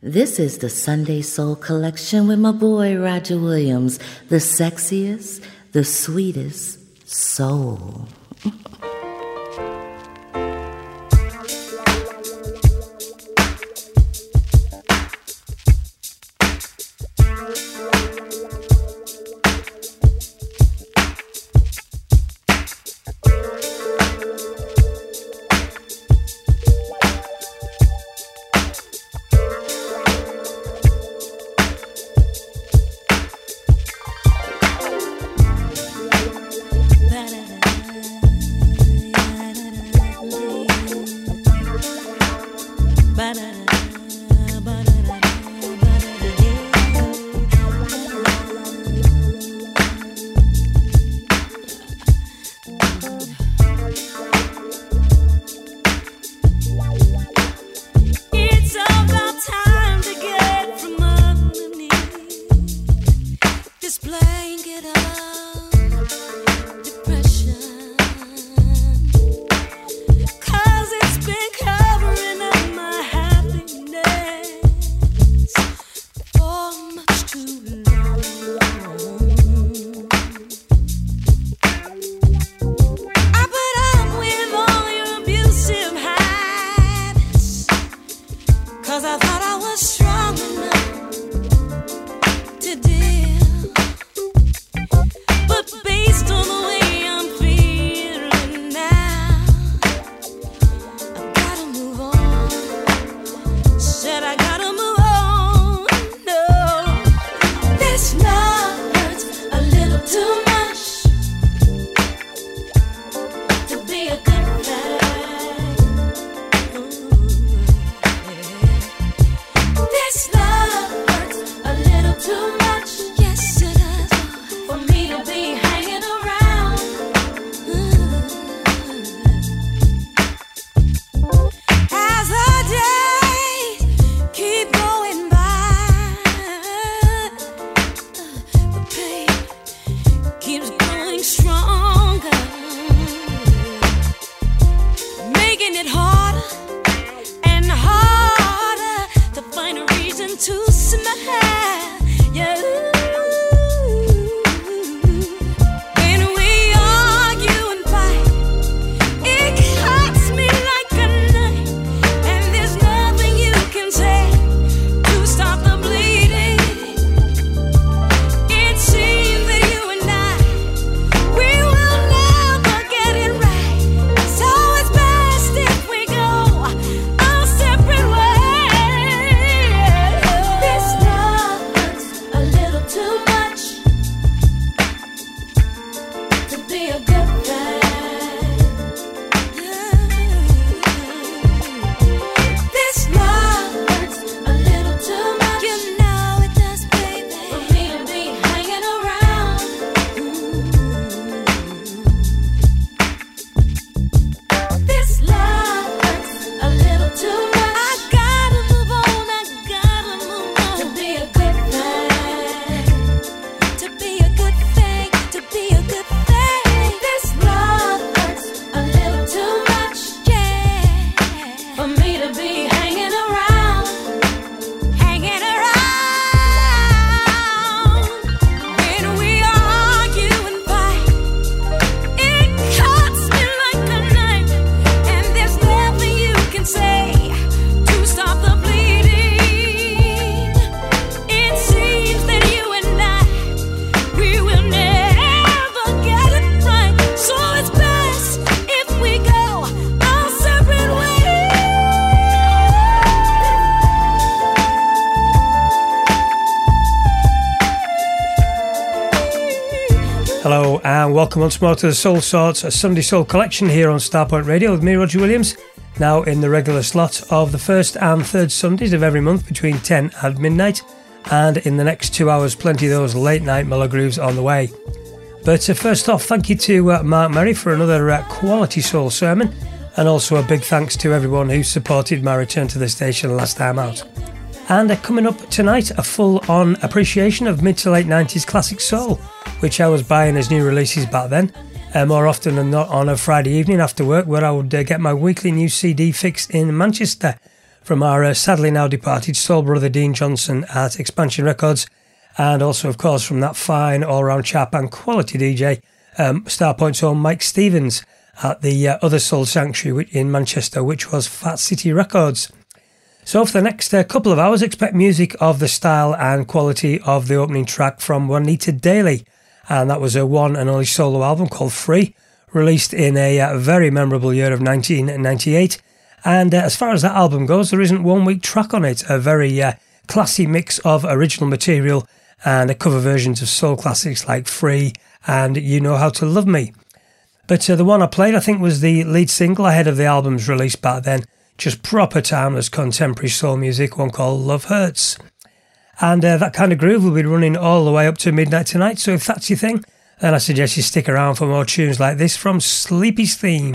This is the Sunday Soul Collection with my boy Roger Williams, the sexiest, the sweetest soul. welcome once more to the Soulsorts, a Sunday Soul collection here on Starpoint Radio with me, Roger Williams. Now in the regular slot of the first and third Sundays of every month between 10 and midnight, and in the next two hours, plenty of those late night mellow grooves on the way. But uh, first off, thank you to uh, Mark Merry for another uh, quality soul sermon, and also a big thanks to everyone who supported my return to the station last time out. And uh, coming up tonight, a full on appreciation of mid to late 90s classic soul which I was buying as new releases back then. Uh, more often than not on a Friday evening after work, where I would uh, get my weekly new CD fix in Manchester from our uh, sadly now departed soul brother Dean Johnson at Expansion Records, and also, of course, from that fine all round chap and quality DJ, um, Starpoint's own Mike Stevens at the uh, other Soul Sanctuary in Manchester, which was Fat City Records. So, for the next uh, couple of hours, expect music of the style and quality of the opening track from Juanita Dailey, and that was a one and only solo album called Free, released in a uh, very memorable year of 1998 and uh, as far as that album goes, there isn't one weak track on it. A very uh, classy mix of original material and a cover versions of soul classics like Free and You Know How to Love Me. But uh, the one I played, I think, was the lead single ahead of the album's release back then. Just proper timeless contemporary soul music, one called Love Hurts. And uh, that kind of groove will be running all the way up to midnight tonight. So if that's your thing, then I suggest you stick around for more tunes like this from Sleepy's Theme.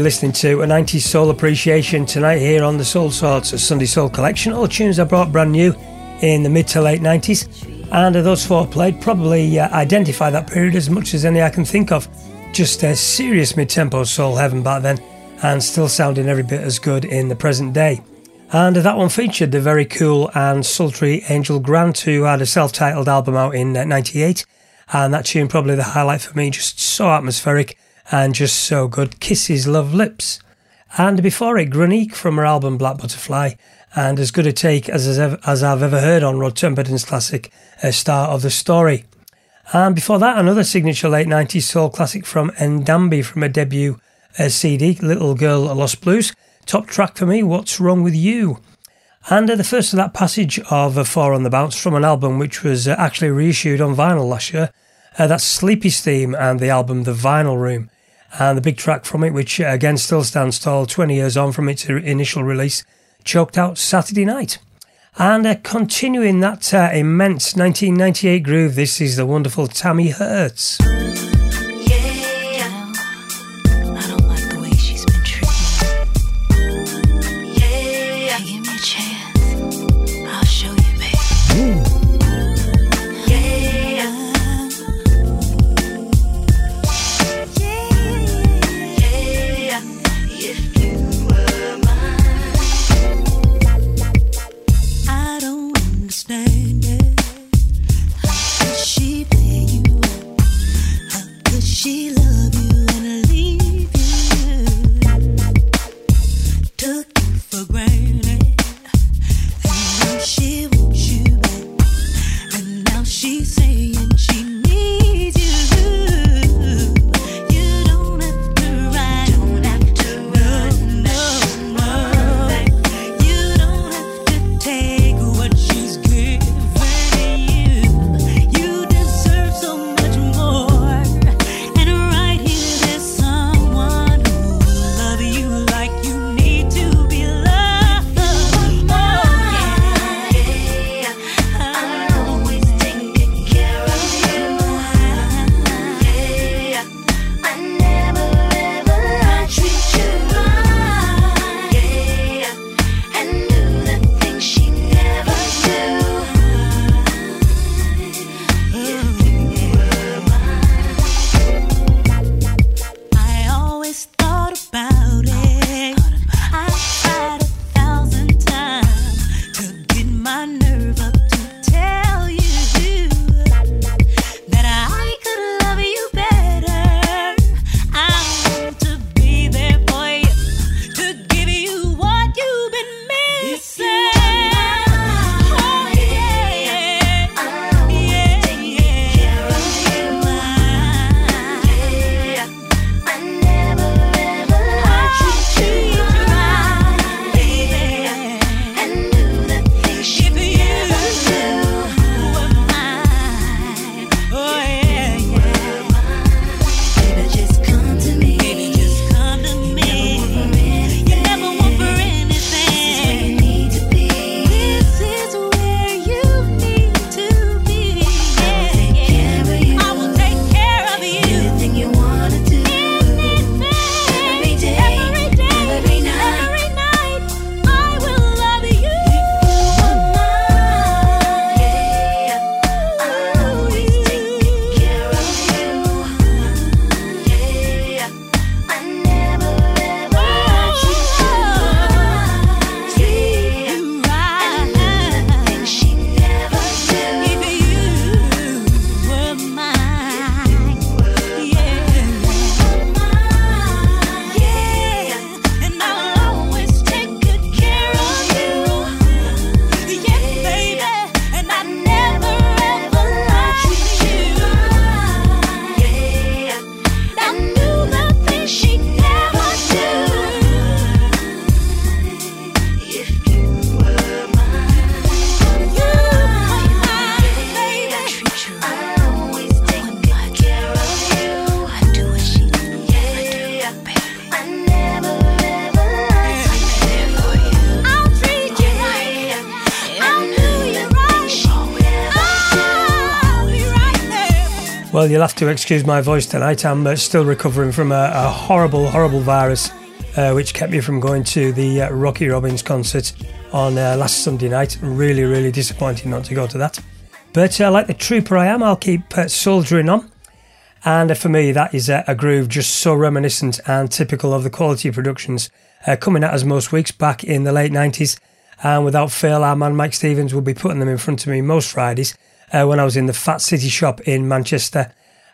You're listening to a 90s soul appreciation tonight here on the Soulsorts Sunday Soul Collection. All tunes I brought brand new in the mid to late 90s, and those four played probably uh, identify that period as much as any I can think of. Just a serious mid tempo soul heaven back then, and still sounding every bit as good in the present day. And that one featured the very cool and sultry Angel Grant, who had a self titled album out in '98, uh, and that tune probably the highlight for me, just so atmospheric and just so good. Kisses Luv Lips. And before it, Grenique from her album Black Butterfly, and as good a take as, as I've ever heard on Rod Temperton's classic, A Star of the Story. And before that, another signature late 90s soul classic from N'Dambi from a debut uh, CD, Little Girl Lost Blues. Top track for me, What's Wrong With You? And uh, the first of that passage of uh, Four on the Bounce from an album which was uh, actually reissued on vinyl last year. Uh, that's Sleepy's theme and the album The Vinyl Room and the big track from it, which again still stands tall 20 years on from its initial release, choked out Saturday night. And uh, continuing that uh, immense 1998 groove, this is the wonderful Tami Hertz. You'll have to excuse my voice tonight. I'm uh, still recovering from a, a horrible, horrible virus uh, which kept me from going to the uh, Rockie Robbins concert on uh, last Sunday night. Really, really disappointing not to go to that. But uh, like the trooper I am, I'll keep uh, soldiering on. And for me, that is a groove just so reminiscent and typical of the quality productions coming at us most weeks back in the late 90s. And without fail, our man Mike Stevens will be putting them in front of me most Fridays uh, when I was in the Fat City shop in Manchester.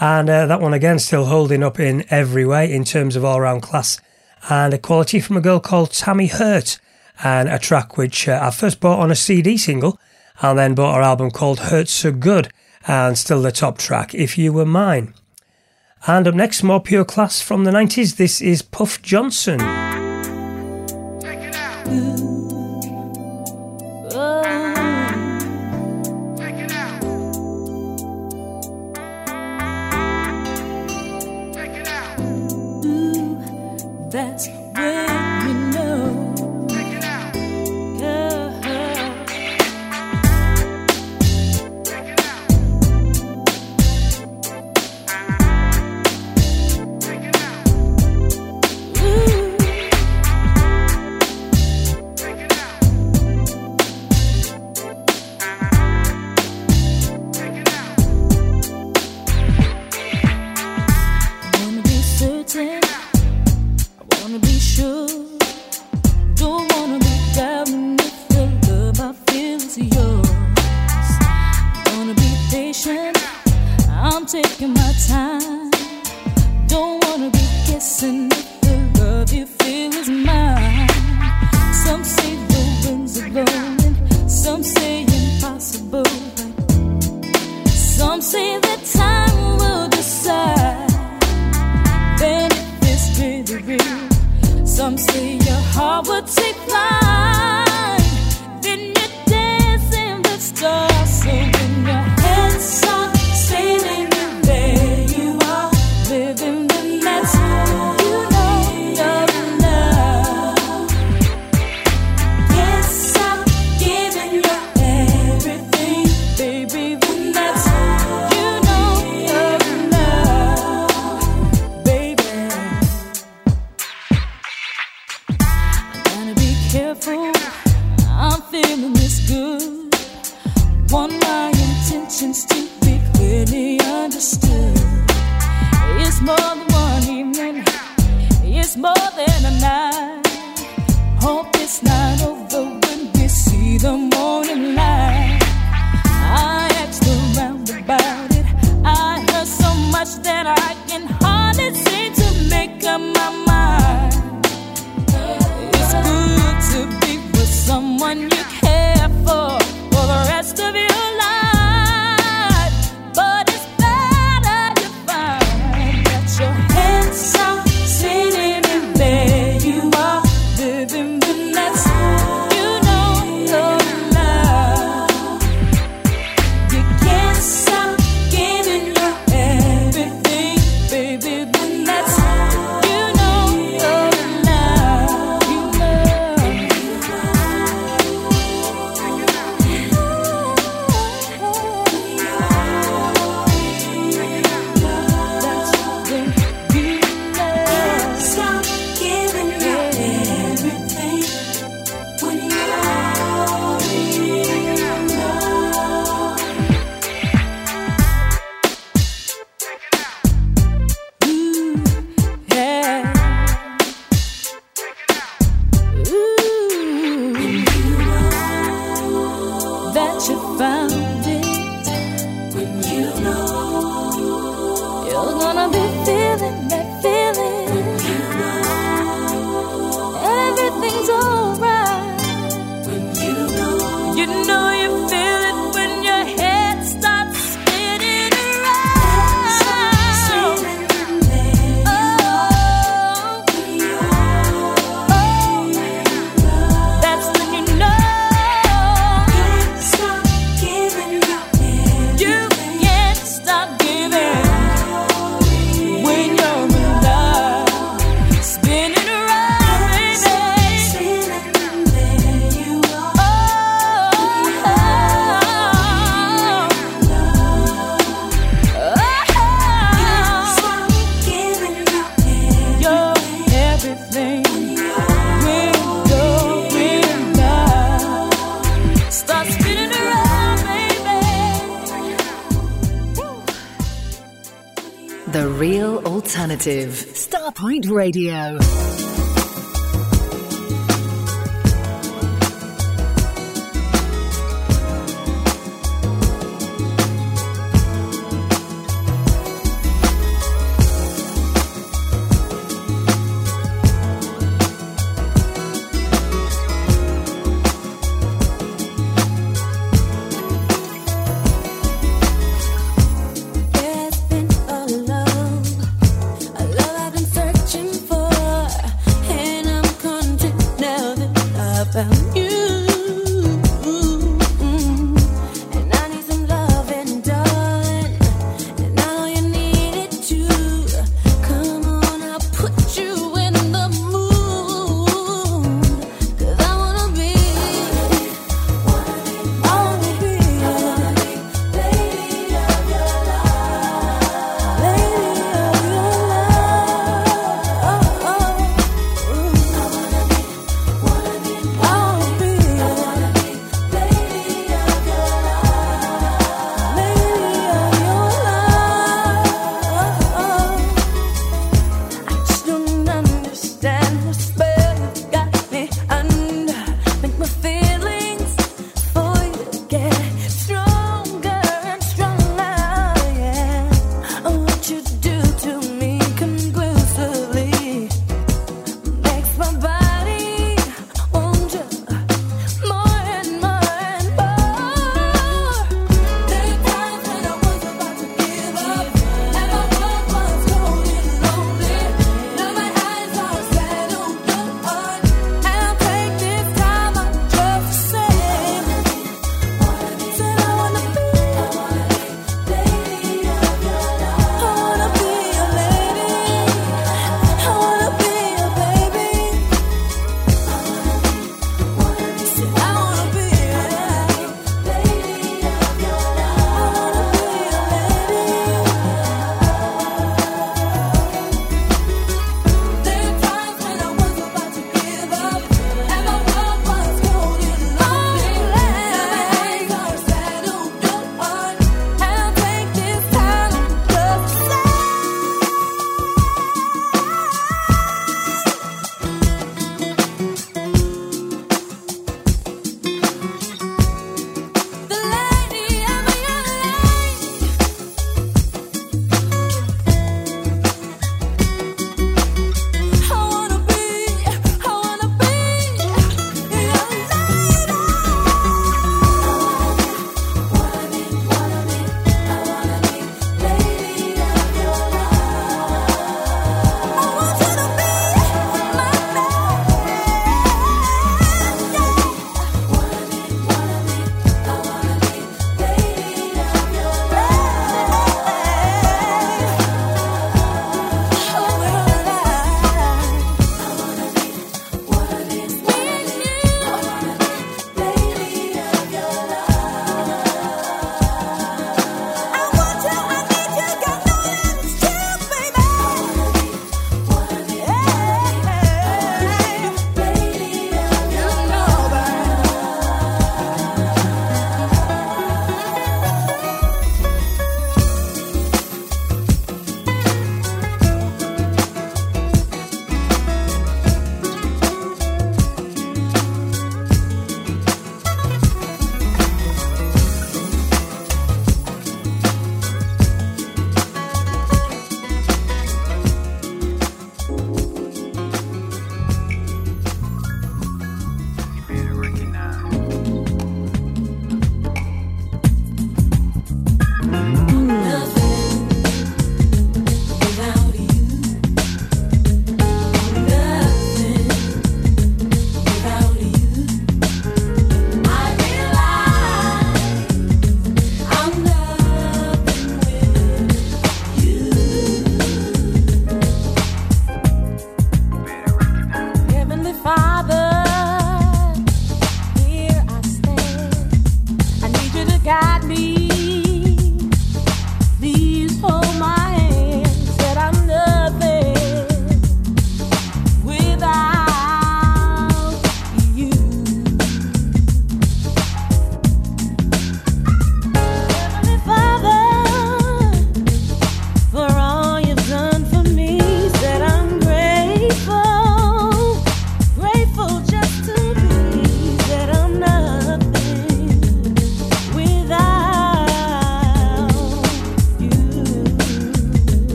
And uh, that one again still holding up in every way in terms of all round class and a quality from a girl called Tami Hert and a track which uh, I first bought on a CD single and then bought her album called Hert So Good and still the top track If You Were Mine. And up next, more pure class from the 90s. This is Puff Johnson. that's when song.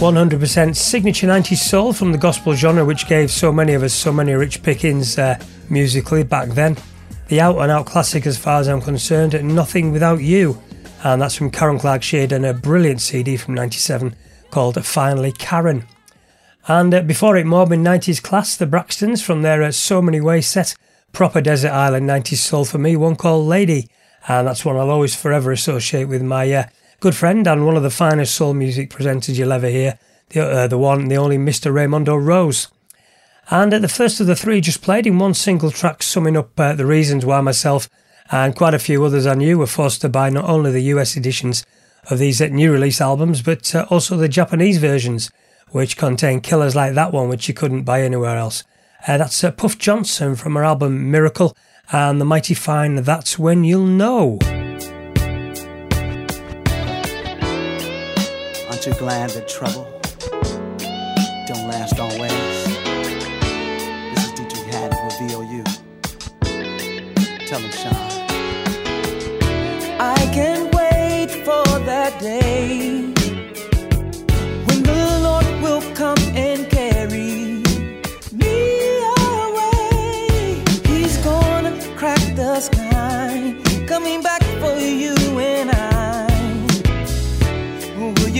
100% signature 90s soul from the gospel genre, which gave so many of us so many rich pickings uh, musically back then. The out and out classic, as far as I'm concerned, Nothing Without You. And that's from Karen Clark Sheard and a brilliant CD from 97 called Finally Karen. And uh, before it, more Morbid 90s class, the Braxtons from their uh, So Many Ways set, proper Desert Island 90s soul for me, one called Lady. And that's one I'll always forever associate with my uh, good friend and one of the finest soul music presenters you'll ever hear, the, uh, the one, the only Mr. Raymondo Rose. And uh, the first of the three just played in one single track, summing up uh, the reasons why myself and quite a few others I knew were forced to buy not only the US editions of these uh, new release albums, but uh, also the Japanese versions, which contain killers like that one, which you couldn't buy anywhere else. Uh, that's Puff Johnson from her album Miracle and the mighty fine That's When You'll Know. Aren't you glad that trouble don't last always? This is Haddon with VOU. Tell him, Sean. I can't wait for that day when the Lord will come and carry me away. He's gonna crack the sky, coming back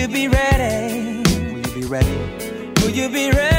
you be ready? Will you be ready? Will you be ready?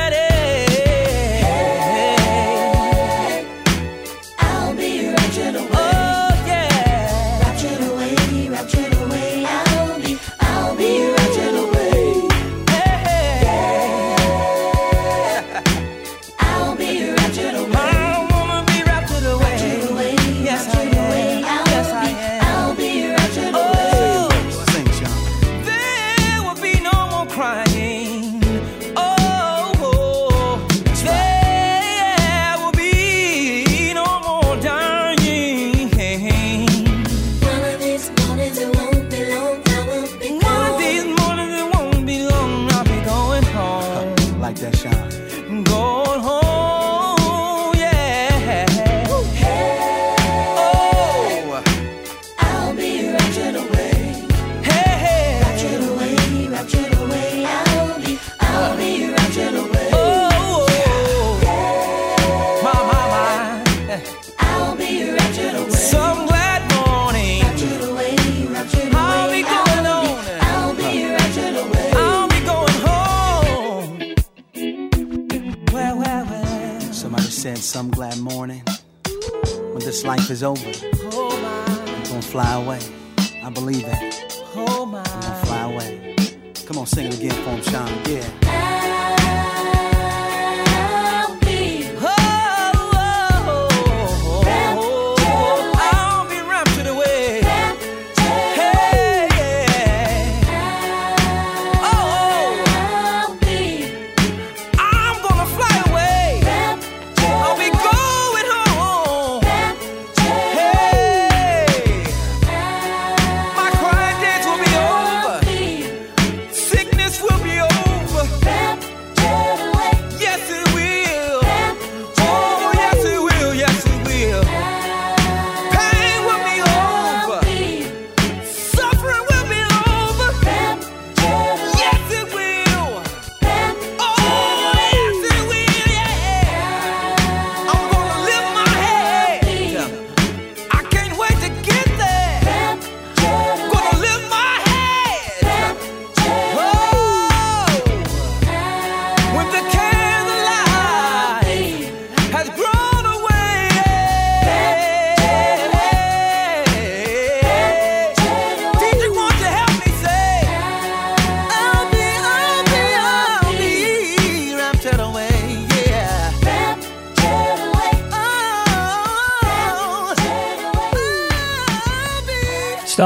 Life is over. I'm gonna fly away. I believe that. I'm gonna fly away. Come on, sing it again for him, Sean. Yeah.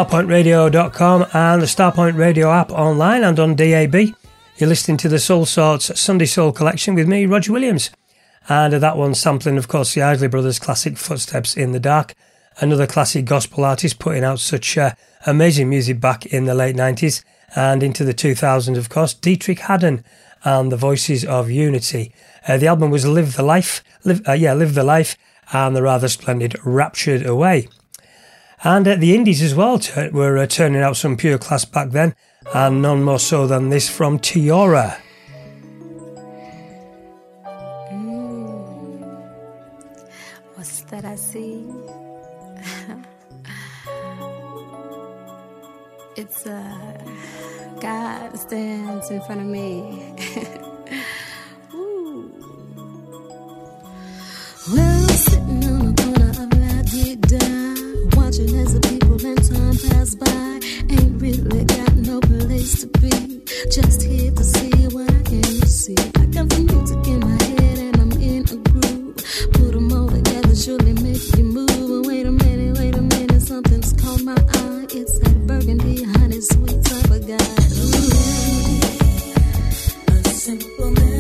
starpointradio.com and the Starpoint Radio app online and on DAB. You're listening to the Soulsorts Sunday Soul Collection with me, Roger Williams. And that one sampling, of course, the Isley Brothers' classic Footsteps in the Dark, another classic gospel artist putting out such uh, amazing music back in the late 90s and into the 2000s, of course, Dietrick Haddon and the Voices of Unity. Uh, the album was Live the Life, live, uh, yeah, Live the Life, and the rather splendid Raptured Away. And uh, the Indies as well t- were uh, turning out some pure class back then, and none more so than this from Tiorah. Mm. What's I see? it's uh, God stands in front of me. Ooh. Well, sitting on the corner of my dig down watching as the people and time pass by. Ain't really got no place to be. Just here to see what I can see. I got some music in my head and I'm in a groove. Put them all together, surely make you move. And wait a minute, wait a minute, something's caught my eye. It's that burgundy, honey, sweet type of guy. Ooh. A simple man.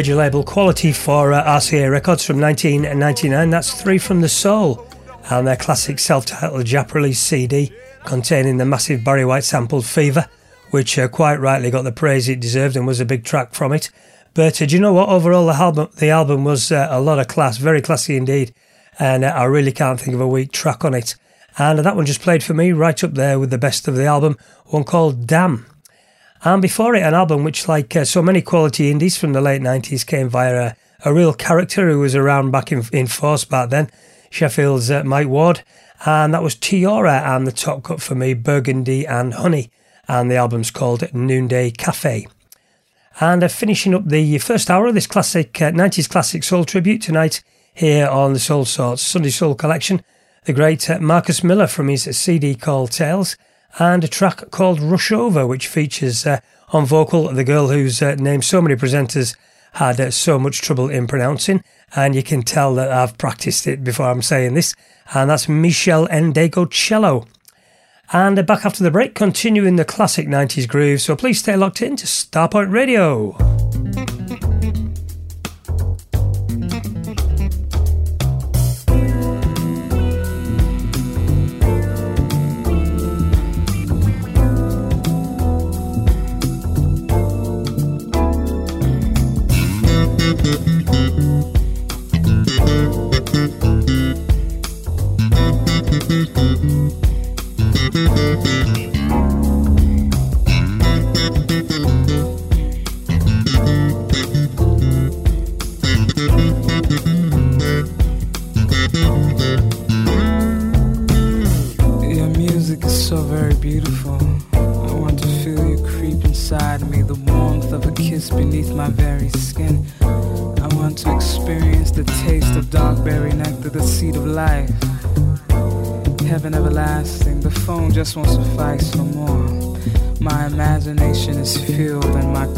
Major label quality for uh, RCA Records from 1999. That's III Frum Tha Soul and their classic self titled Jap release CD containing the massive Barry White sampled Fever, which uh, quite rightly got the praise it deserved and was a big track from it. But uh, do you know what? Overall, the album, the album was uh, a lot of class, very classy indeed, and uh, I really can't think of a weak track on it. And that one just played for me right up there with the best of the album, one called Damn. And before it, an album which, like uh, so many quality indies from the late 90s, came via a, a real character who was around back in, in force back then, Sheffield's uh, Mike Ward. And that was Tiorah and the top cut for me, Burgundy and Honey. And the album's called Noonday Cafe. And uh, finishing up the first hour of this classic uh, 90s classic soul tribute tonight here on the Soulsorts Sunday Soul Collection, the great uh, Marcus Miller from his CD called Tales, and a track called Rush Over, which features uh, on vocal the girl whose uh, name so many presenters had uh, so much trouble in pronouncing, and you can tell that I've practiced it before I'm saying this, and that's Me'shell Ndegeocello. And uh, back after the break, continuing the classic 90s groove, so please stay locked in to Starpoint Radio.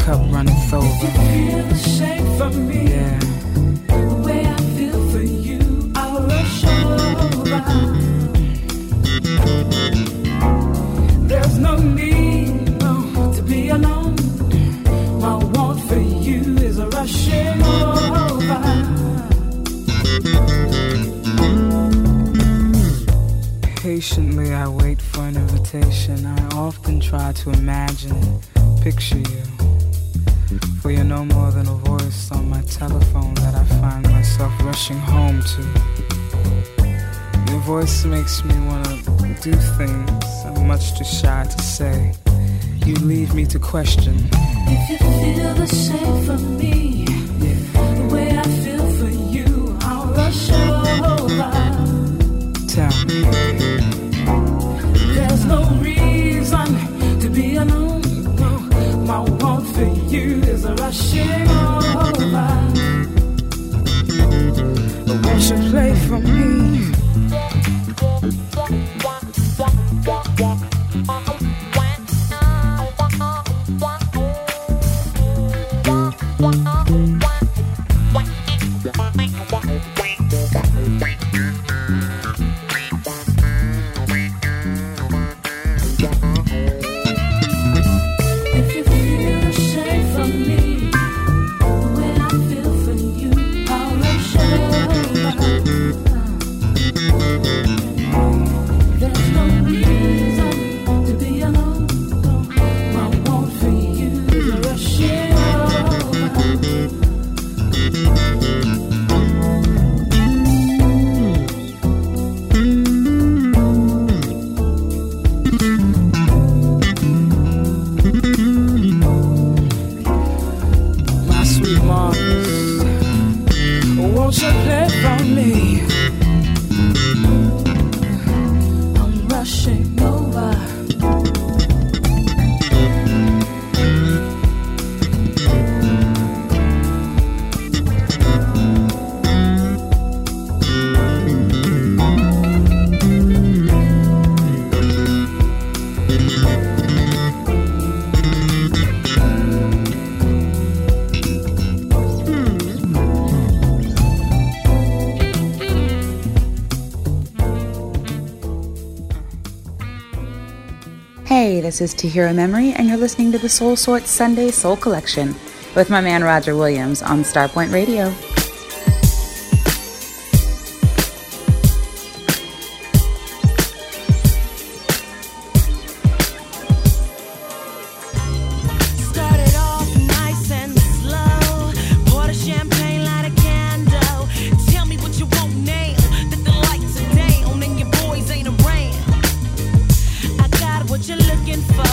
Cup runneth over. question. this is a Memory, and you're listening to the Soul Sort Sunday Soul Collection with my man Roger Williams on Starpoint Radio. looking for.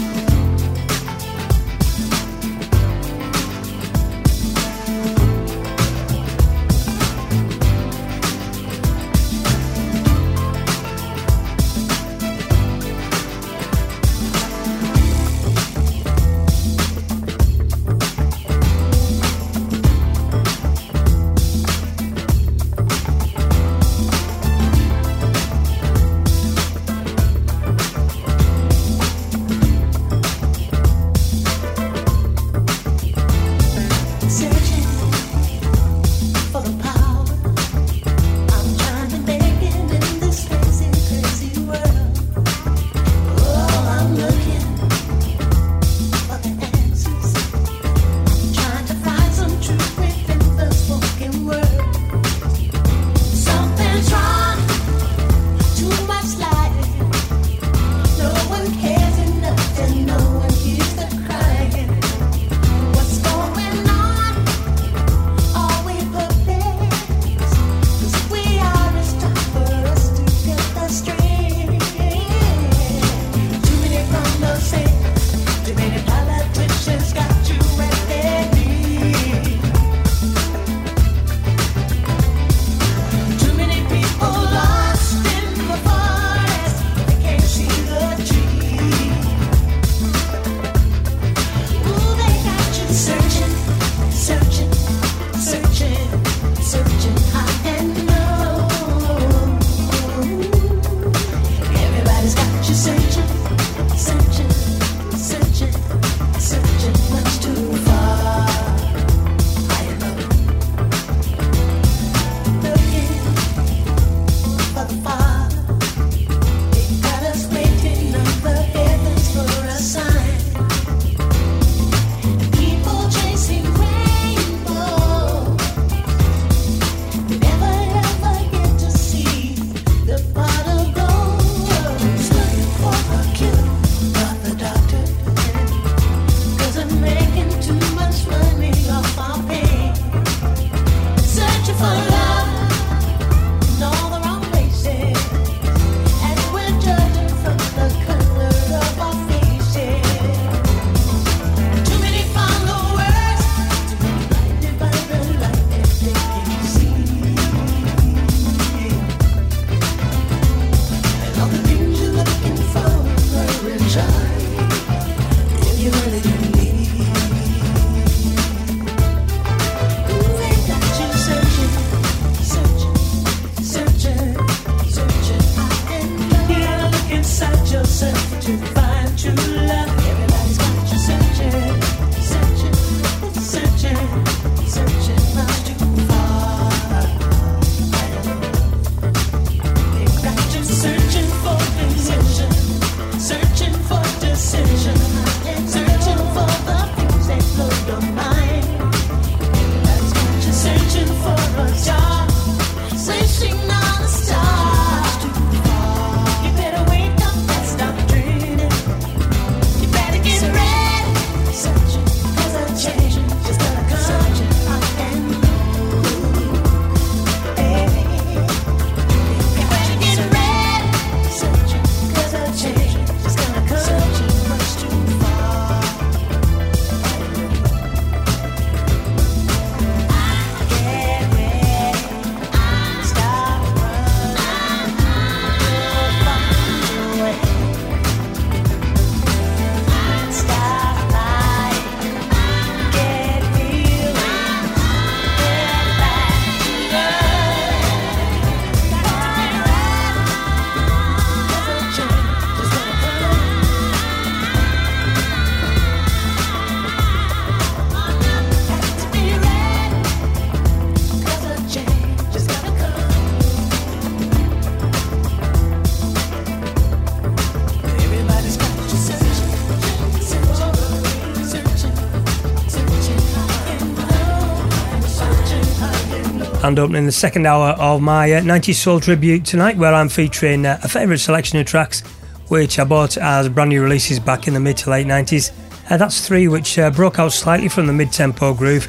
grand opening, the second hour of my uh, 90s Soul tribute tonight, where I'm featuring uh, a favourite selection of tracks which I bought as brand new releases back in the mid to late 90s. Uh, that's three which uh, broke out slightly from the mid tempo groove,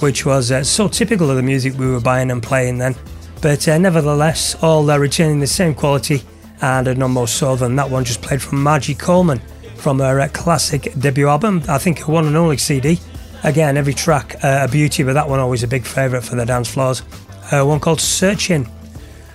which was uh, so typical of the music we were buying and playing then. But uh, nevertheless, all are retaining the same quality and none more so than that one just played from Margi Coleman from her classic debut album, I think her one and only CD. Again, every track uh, a beauty, but that one always a big favourite for the dance floors uh, one called Searching.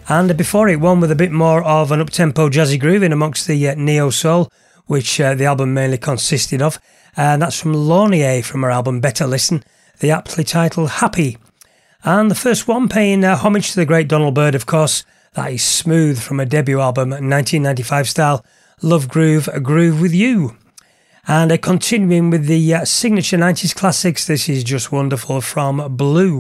And before it, one with a bit more of an up tempo jazzy groove in amongst the uh, neo soul, which uh, the album mainly consisted of. And that's from Laurnea from her album Betta Listen, the aptly titled Happy. And the first one paying uh, homage to the great Donald Byrd, of course. That is smooth from a debut album, 1995 style Love Groove, A Groove with You. And uh, continuing with the uh, signature 90s classics, this is just wonderful from Blu.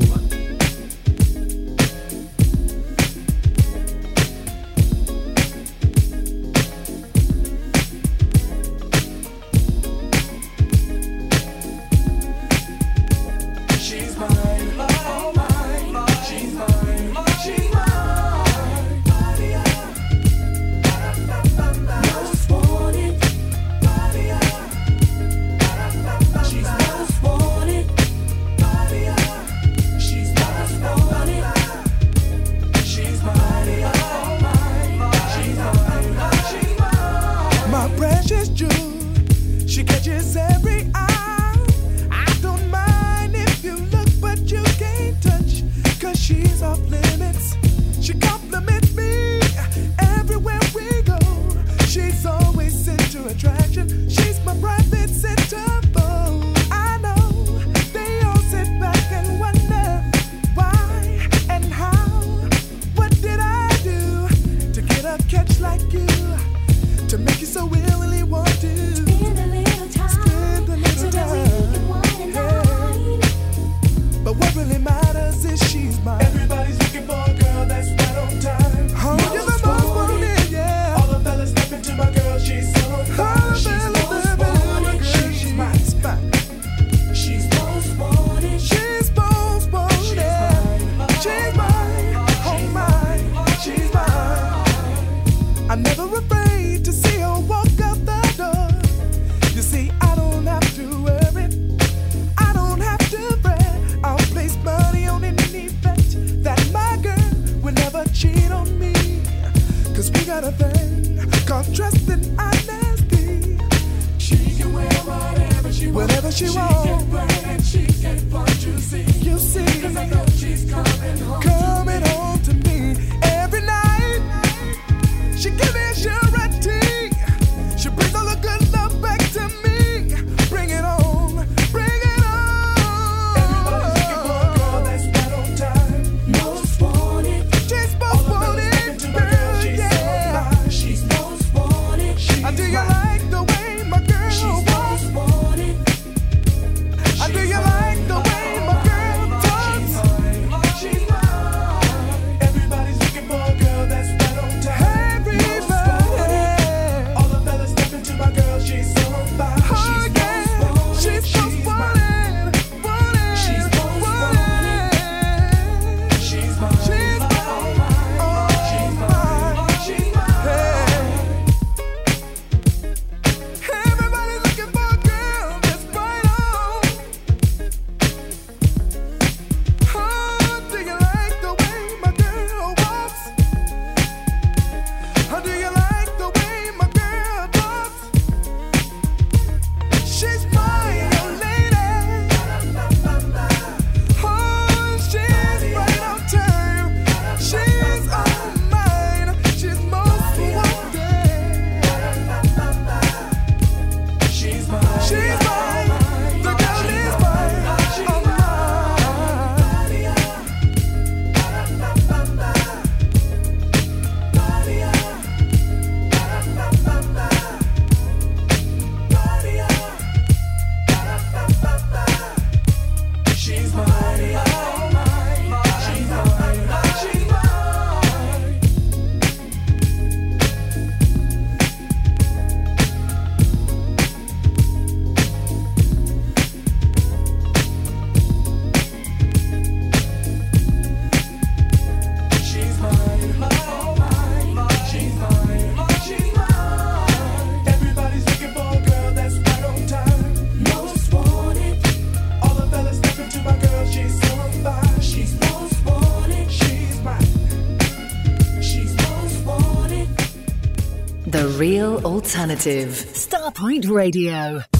you she on. Can burn and she can burn, you see. You see. Cause I know she's coming. Alternative. Starpoint Radio.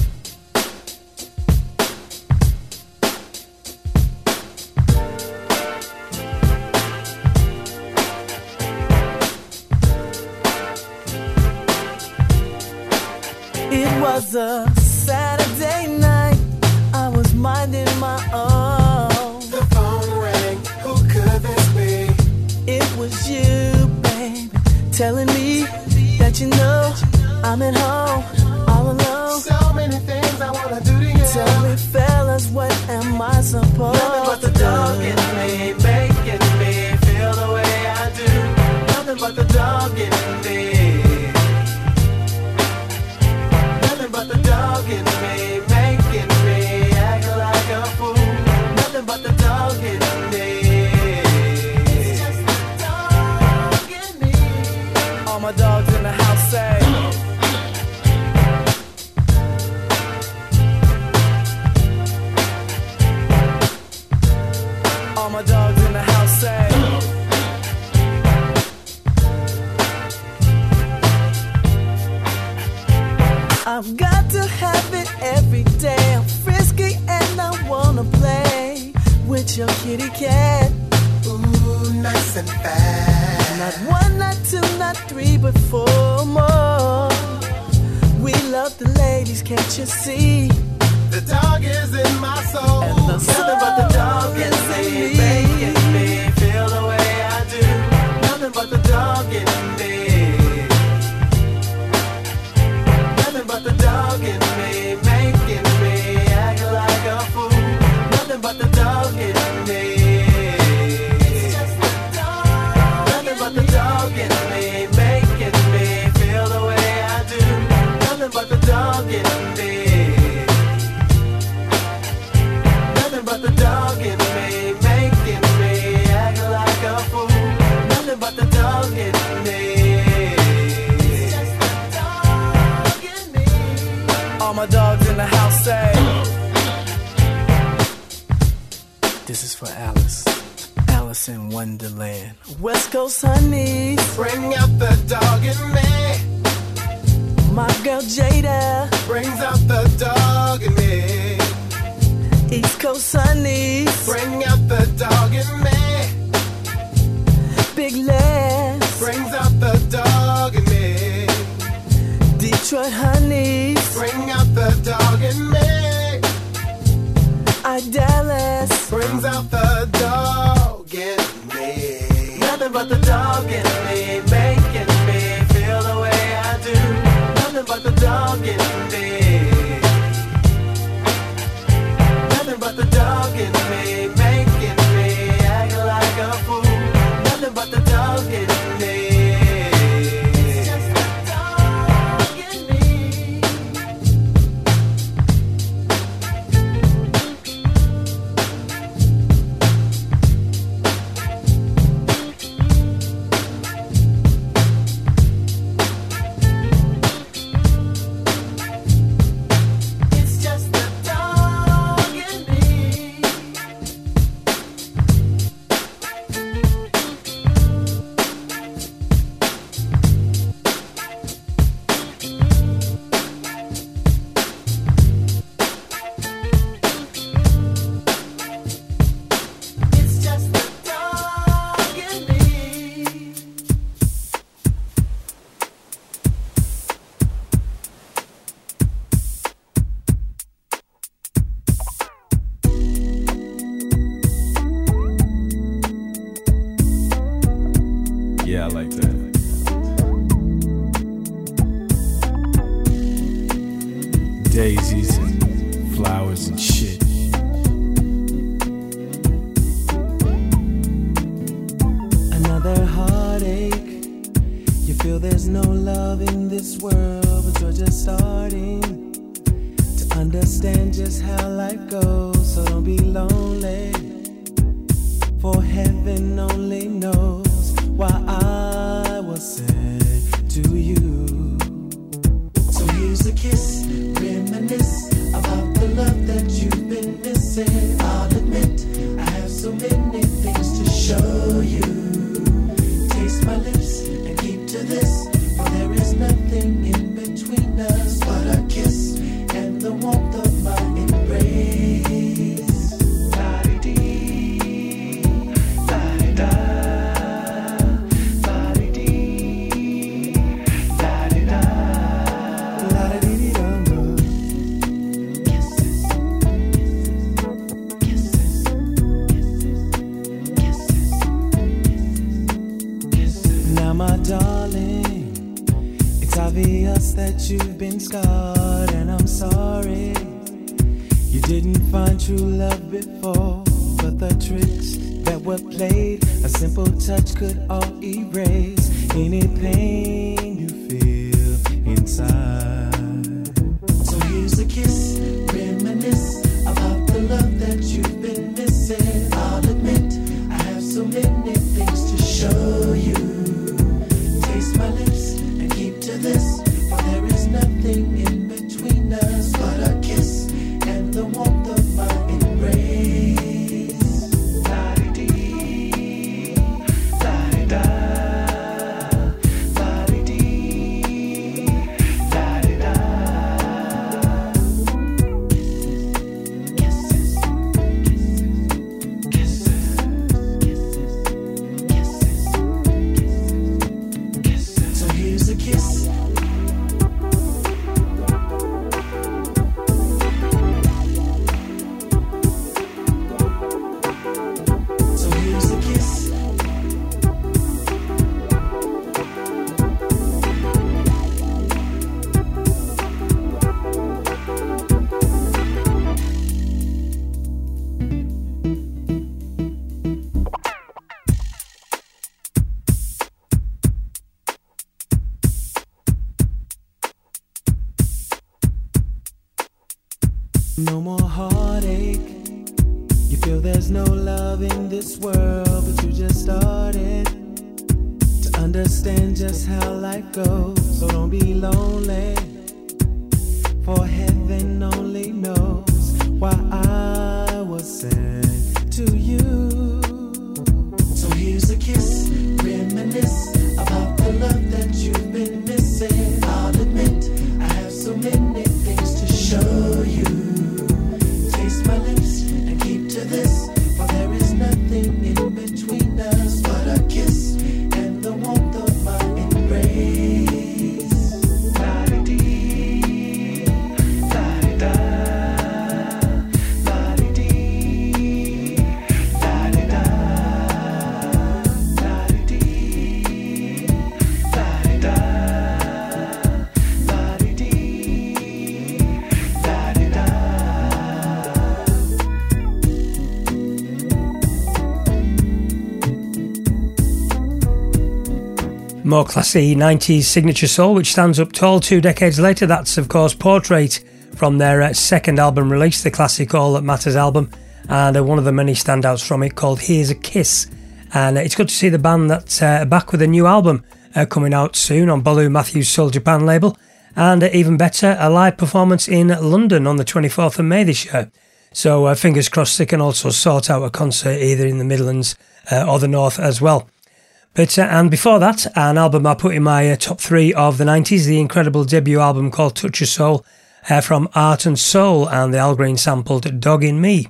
You. More classy 90s signature soul, which stands up tall two decades later. That's, of course, Portrait from their uh, second album release, the classic All That Matters album, and uh, one of the many standouts from it called Here's a Kiss. And uh, it's good to see the band that's uh, back with a new album uh, coming out soon on Baloo Matthews Soul Japan label, and uh, even better, a live performance in London on the 24th of May this year. So fingers crossed they can also sort out a concert either in the Midlands or the North as well. But uh, and before that, an album I put in my uh, top three of the 90s, the incredible debut album called Touch Your Soul uh, from Art N' Soul and the Al Green sampled Dog N' Me.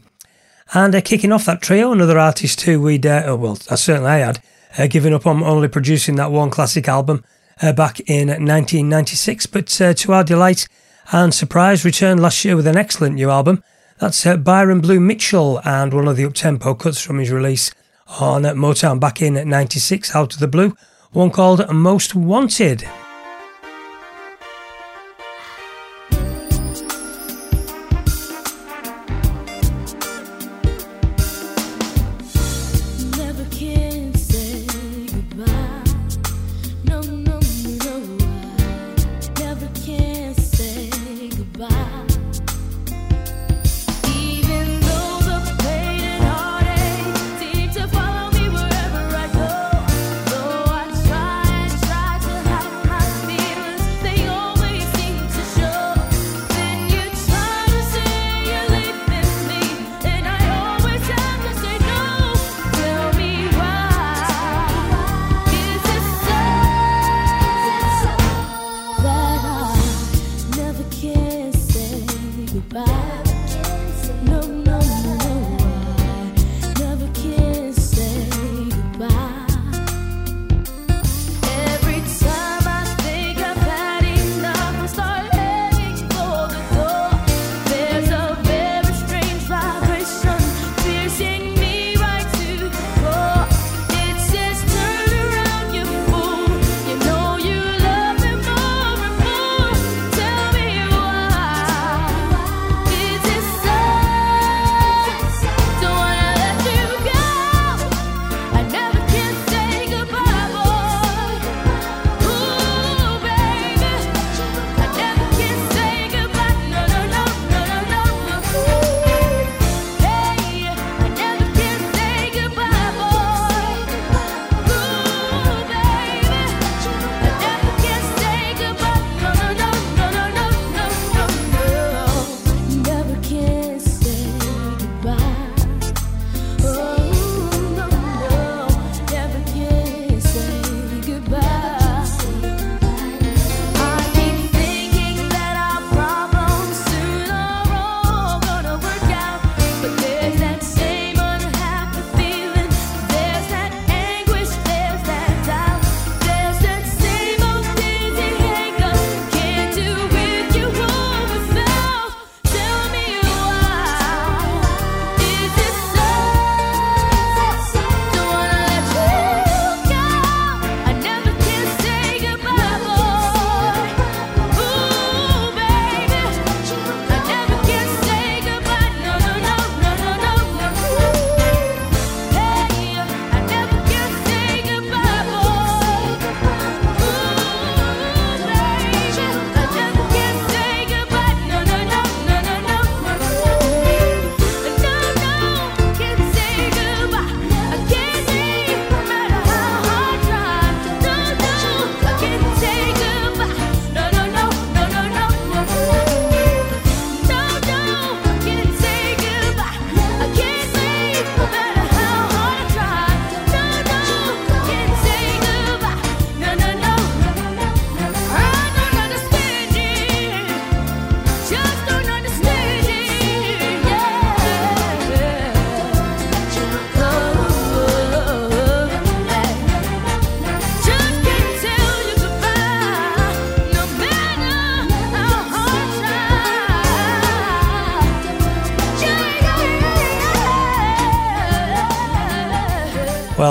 And uh, kicking off that trio, another artist who we'd, uh, oh, well, certainly I had, uh, given up on only producing that one classic album back in 1996, but to our delight and surprise, returned last year with an excellent new album. That's Byron Blu Mitchell and one of the up-tempo cuts from his release on Motown back in 96, Out of the Blu, one called Most Wanted.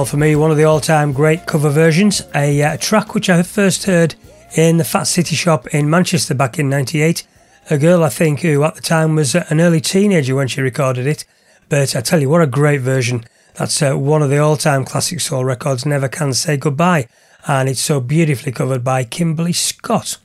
for me, one of the all time great cover versions, uh, a, track which I first heard in the Fat City shop in Manchester back in 98. A girl, I think, who at the time was uh, an early teenager when she recorded it. But I tell you, what a great version. That's uh, one of the all time classic soul records, Never Can Say Goodbye. And it's so beautifully covered by Kimberly Scott.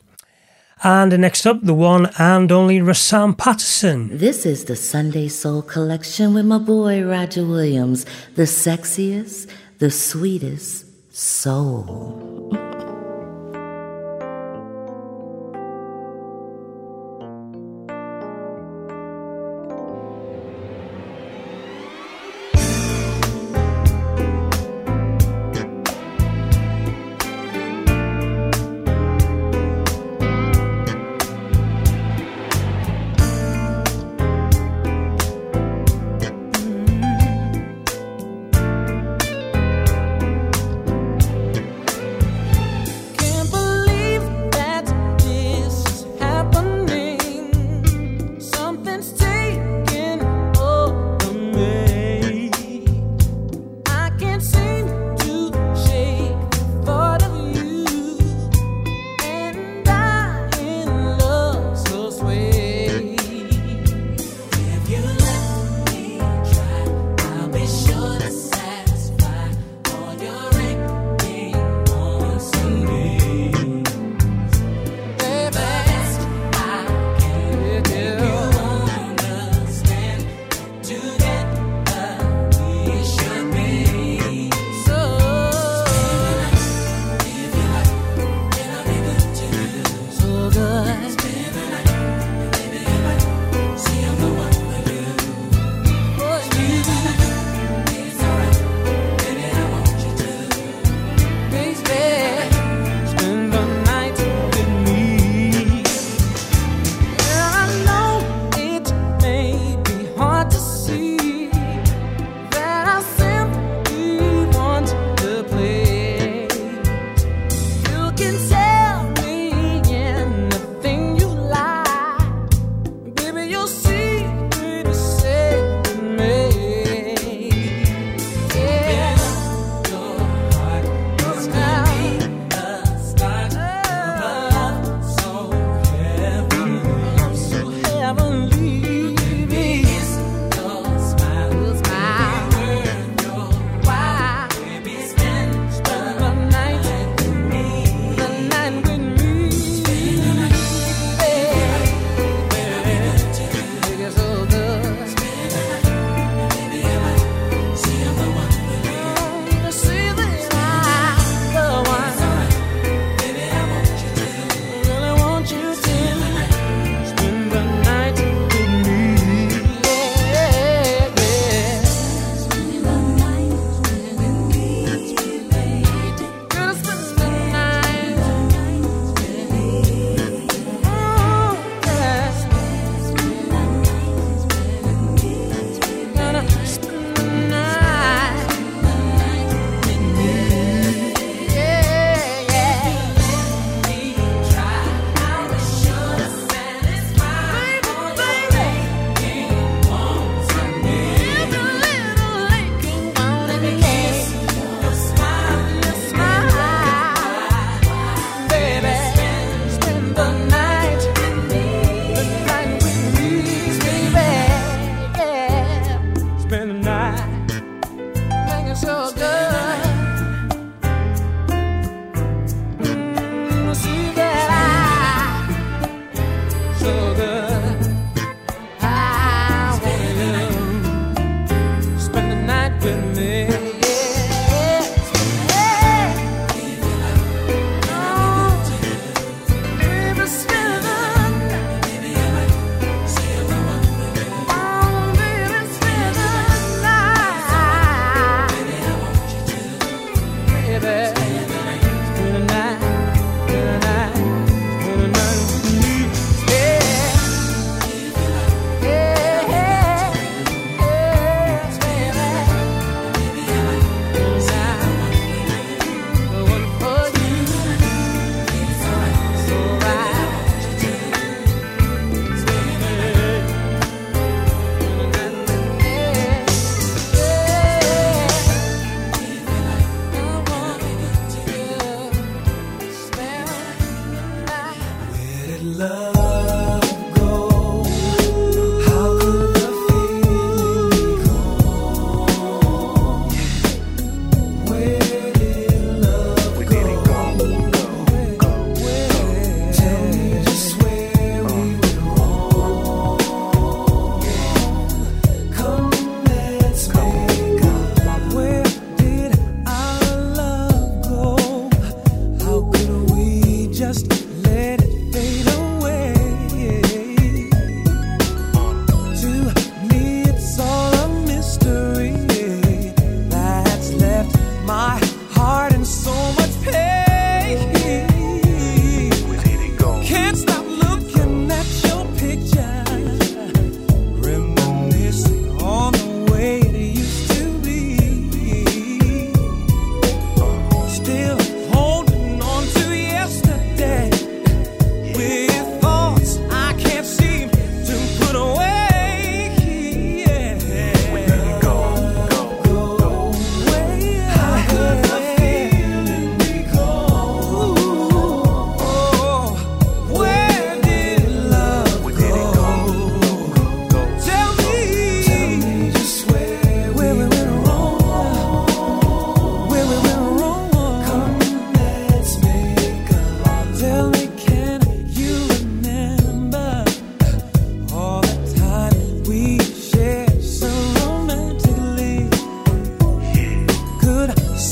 And next up, the one and only Rahsaan Patterson. This is the Sunday Soul Collection with my boy Roger Williams, the sexiest the sweetest soul.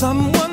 someone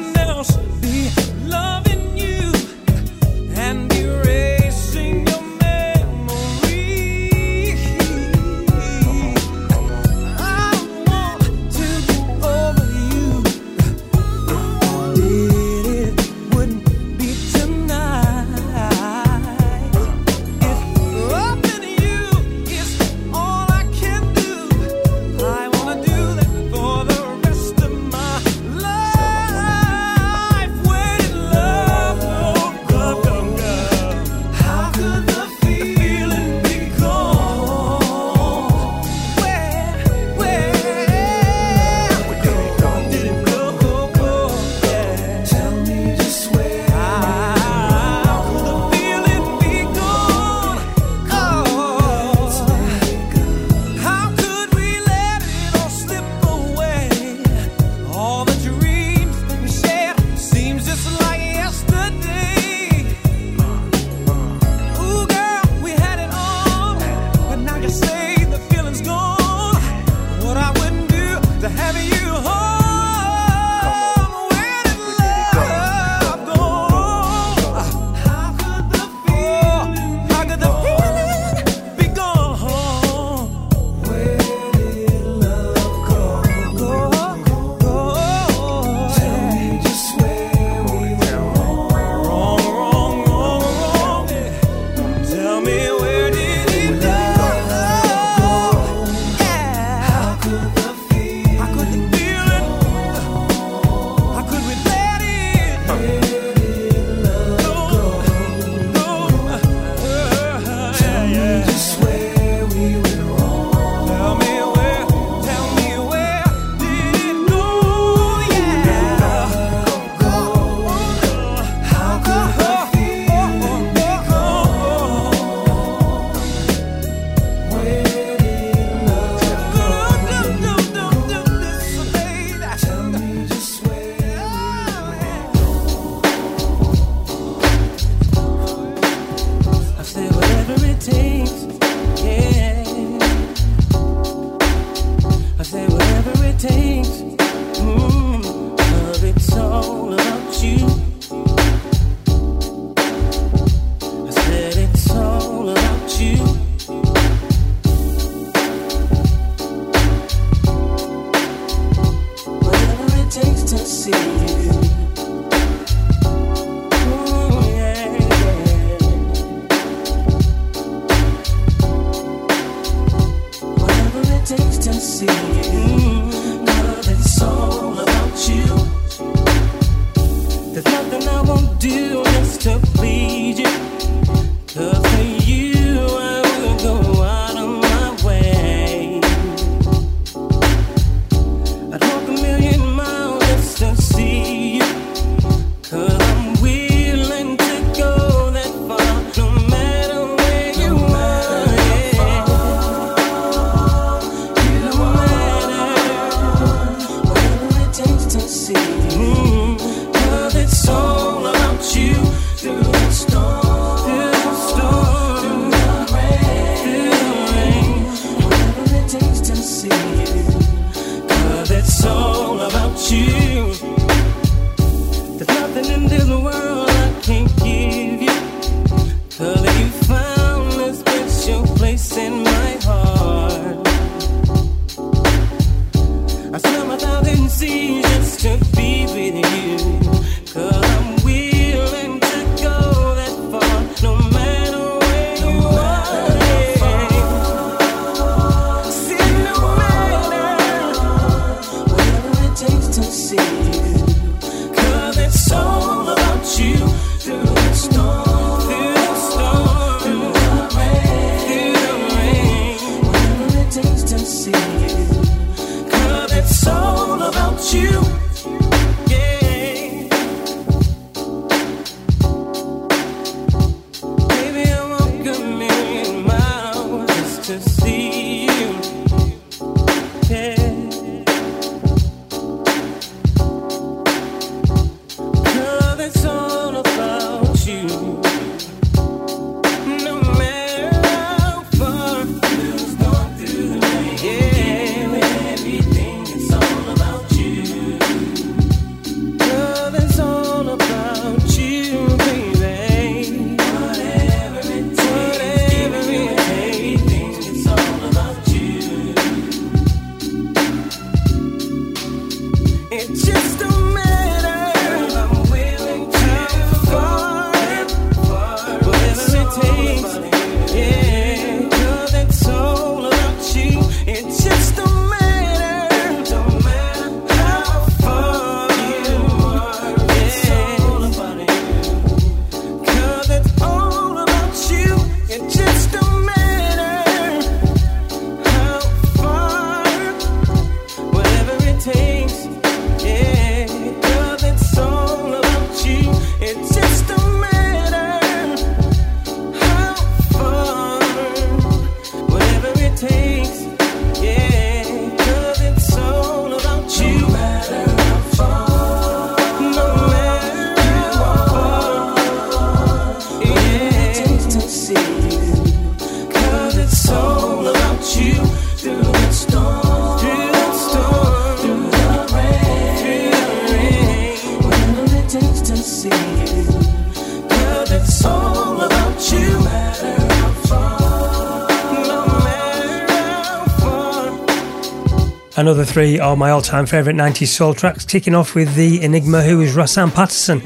far. Another three are my all time favourite 90s soul tracks, kicking off with the Enigma who is Rahsaan Patterson,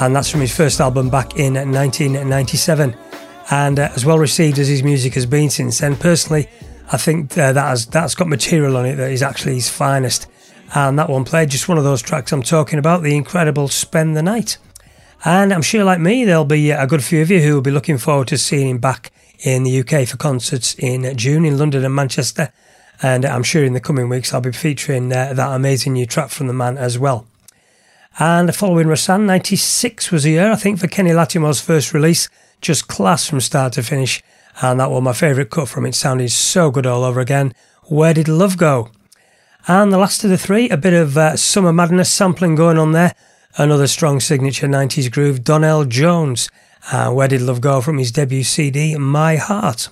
and that's from his first album back in 1997. And uh, as well received as his music has been since then, personally, I think uh, that has, that's got material on it that is actually his finest. And that one played just one of those tracks I'm talking about, the incredible Spend the Night. And I'm sure, like me, there'll be a good few of you who will be looking forward to seeing him back in the UK for concerts in June in London and Manchester. And I'm sure in the coming weeks I'll be featuring uh, that amazing new track from the man as well. And following Rahsaan, 96 was the year, I think, for Kenny Lattimore's first release. Just class from start to finish. And that was my favourite cut from it, sounded so good all over again. Where Did Love Go? And the last of the three, a bit of uh, Summer Madness sampling going on there. Another strong signature 90s groove, Donell Jones. Uh, Where Did Love Go from his debut CD, My Heart.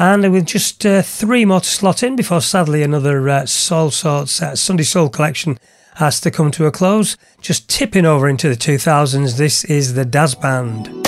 And with just uh, three more to slot in before sadly another uh, Soulsorts uh, Sunday Soul collection has to come to a close. Just tipping over into the 2000s, this is the Dazz Band.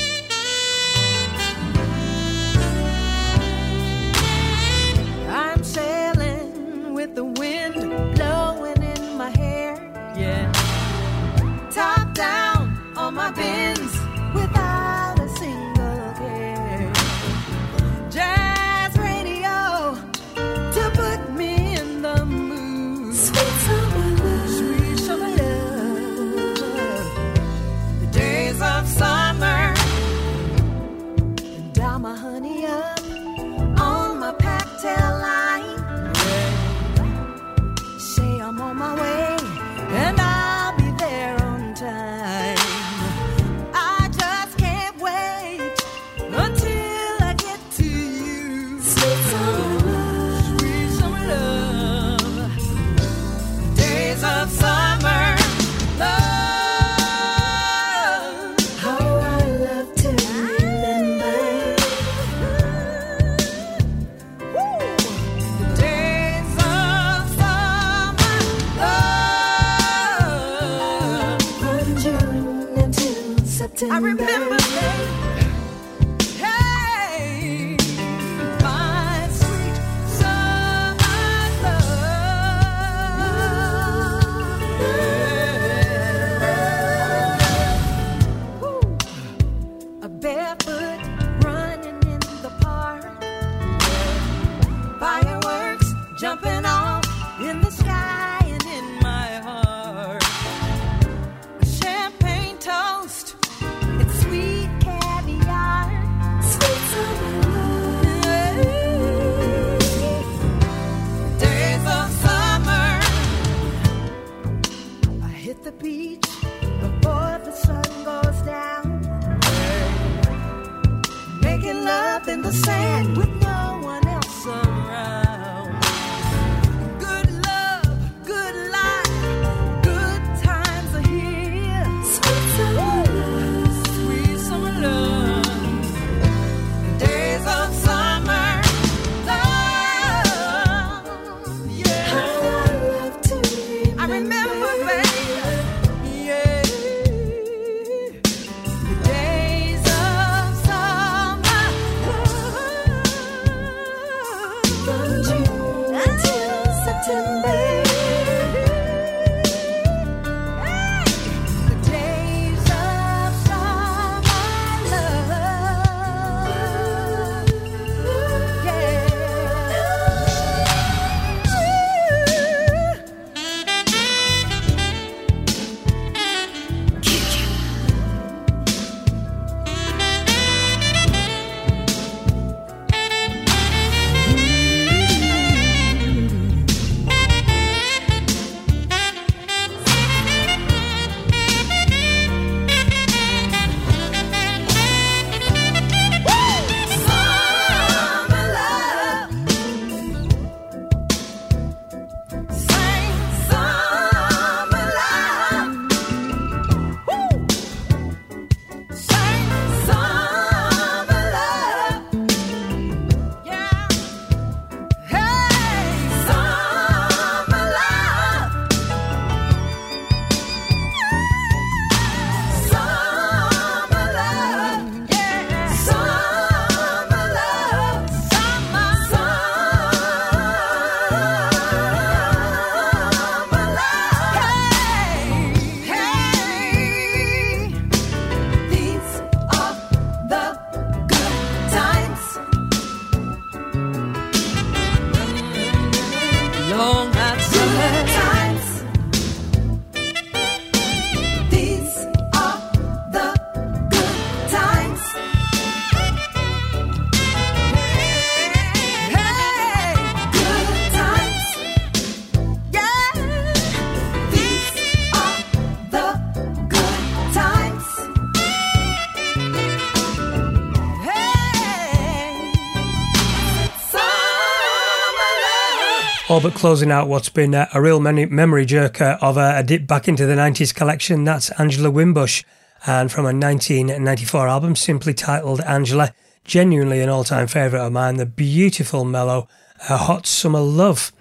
All but closing out what's been uh, a real mem- memory jerker of uh, a dip back into the 90s collection. That's Angela Winbush. And from a 1994 album simply titled Angela, genuinely an all time favourite of mine, the beautiful mellow uh, Hot Summer Love.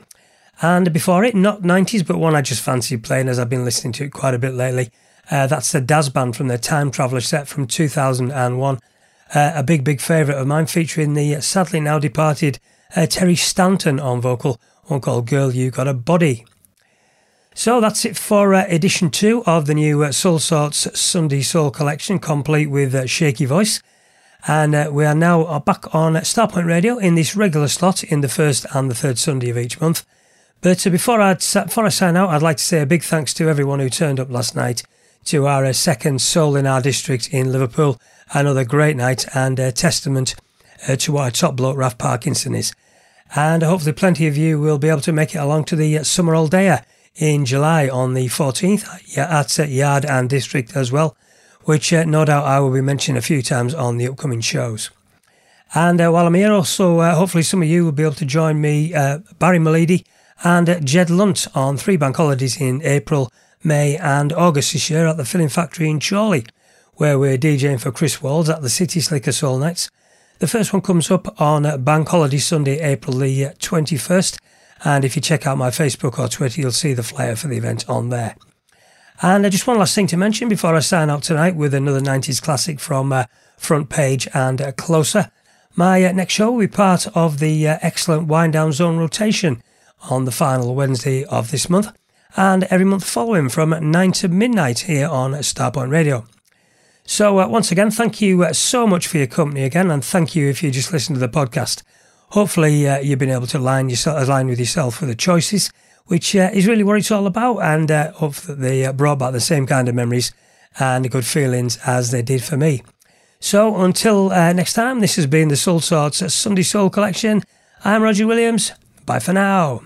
And before it, not 90s, but one I just fancy playing as I've been listening to it quite a bit lately. Uh, that's the Dazz Band from their Time Traveller set from 2001. Uh, a big, big favourite of mine, featuring the sadly now departed uh, Terry Stanton on vocal, one called Girl You Got a Body. So that's it for uh, edition two of the new uh, Soulsorts Sunday Soul collection, complete with uh, Shaky Voice. And uh, we are now back on Starpoint Radio in this regular slot in the first and the third Sunday of each month. But uh, before, I'd, before I sign out, I'd like to say a big thanks to everyone who turned up last night to our uh, second Soul in our district in Liverpool. Another great night and a testament to what a top bloke Ralph Parkinson is. And hopefully, plenty of you will be able to make it along to the Summer All in July on the 14th at uh, Yard and District as well, which uh, no doubt I will be mentioning a few times on the upcoming shows. And uh, while I'm here, also, uh, hopefully, some of you will be able to join me, uh, Barry Malidi and Jed Lunt on three bank holidays in April, May, and August this year at the Filling Factory in Chorley, where we're DJing for Chris Walls at the City Slicker Soul Nights. The first one comes up on uh, Bank Holiday Sunday, April the uh, 21st. And if you check out my Facebook or Twitter, you'll see the flyer for the event on there. And uh, just one last thing to mention before I sign out tonight with another 90s classic from uh, Front Page and uh, Closer. My uh, next show will be part of the uh, excellent Wind Down Zone rotation on the final Wednesday of this month and every month following from 9 to midnight here on Starpoint Radio. So, uh, once again, thank you uh, so much for your company again, and thank you if you just listen to the podcast. Hopefully, uh, you've been able to align, yourself, align with yourself for the choices, which uh, is really what it's all about, and uh, hope that they uh, brought back the same kind of memories and good feelings as they did for me. So, until next time, this has been the Soulsorts Sunday Soul Collection. I'm Roger Williams. Bye for now.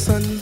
Sun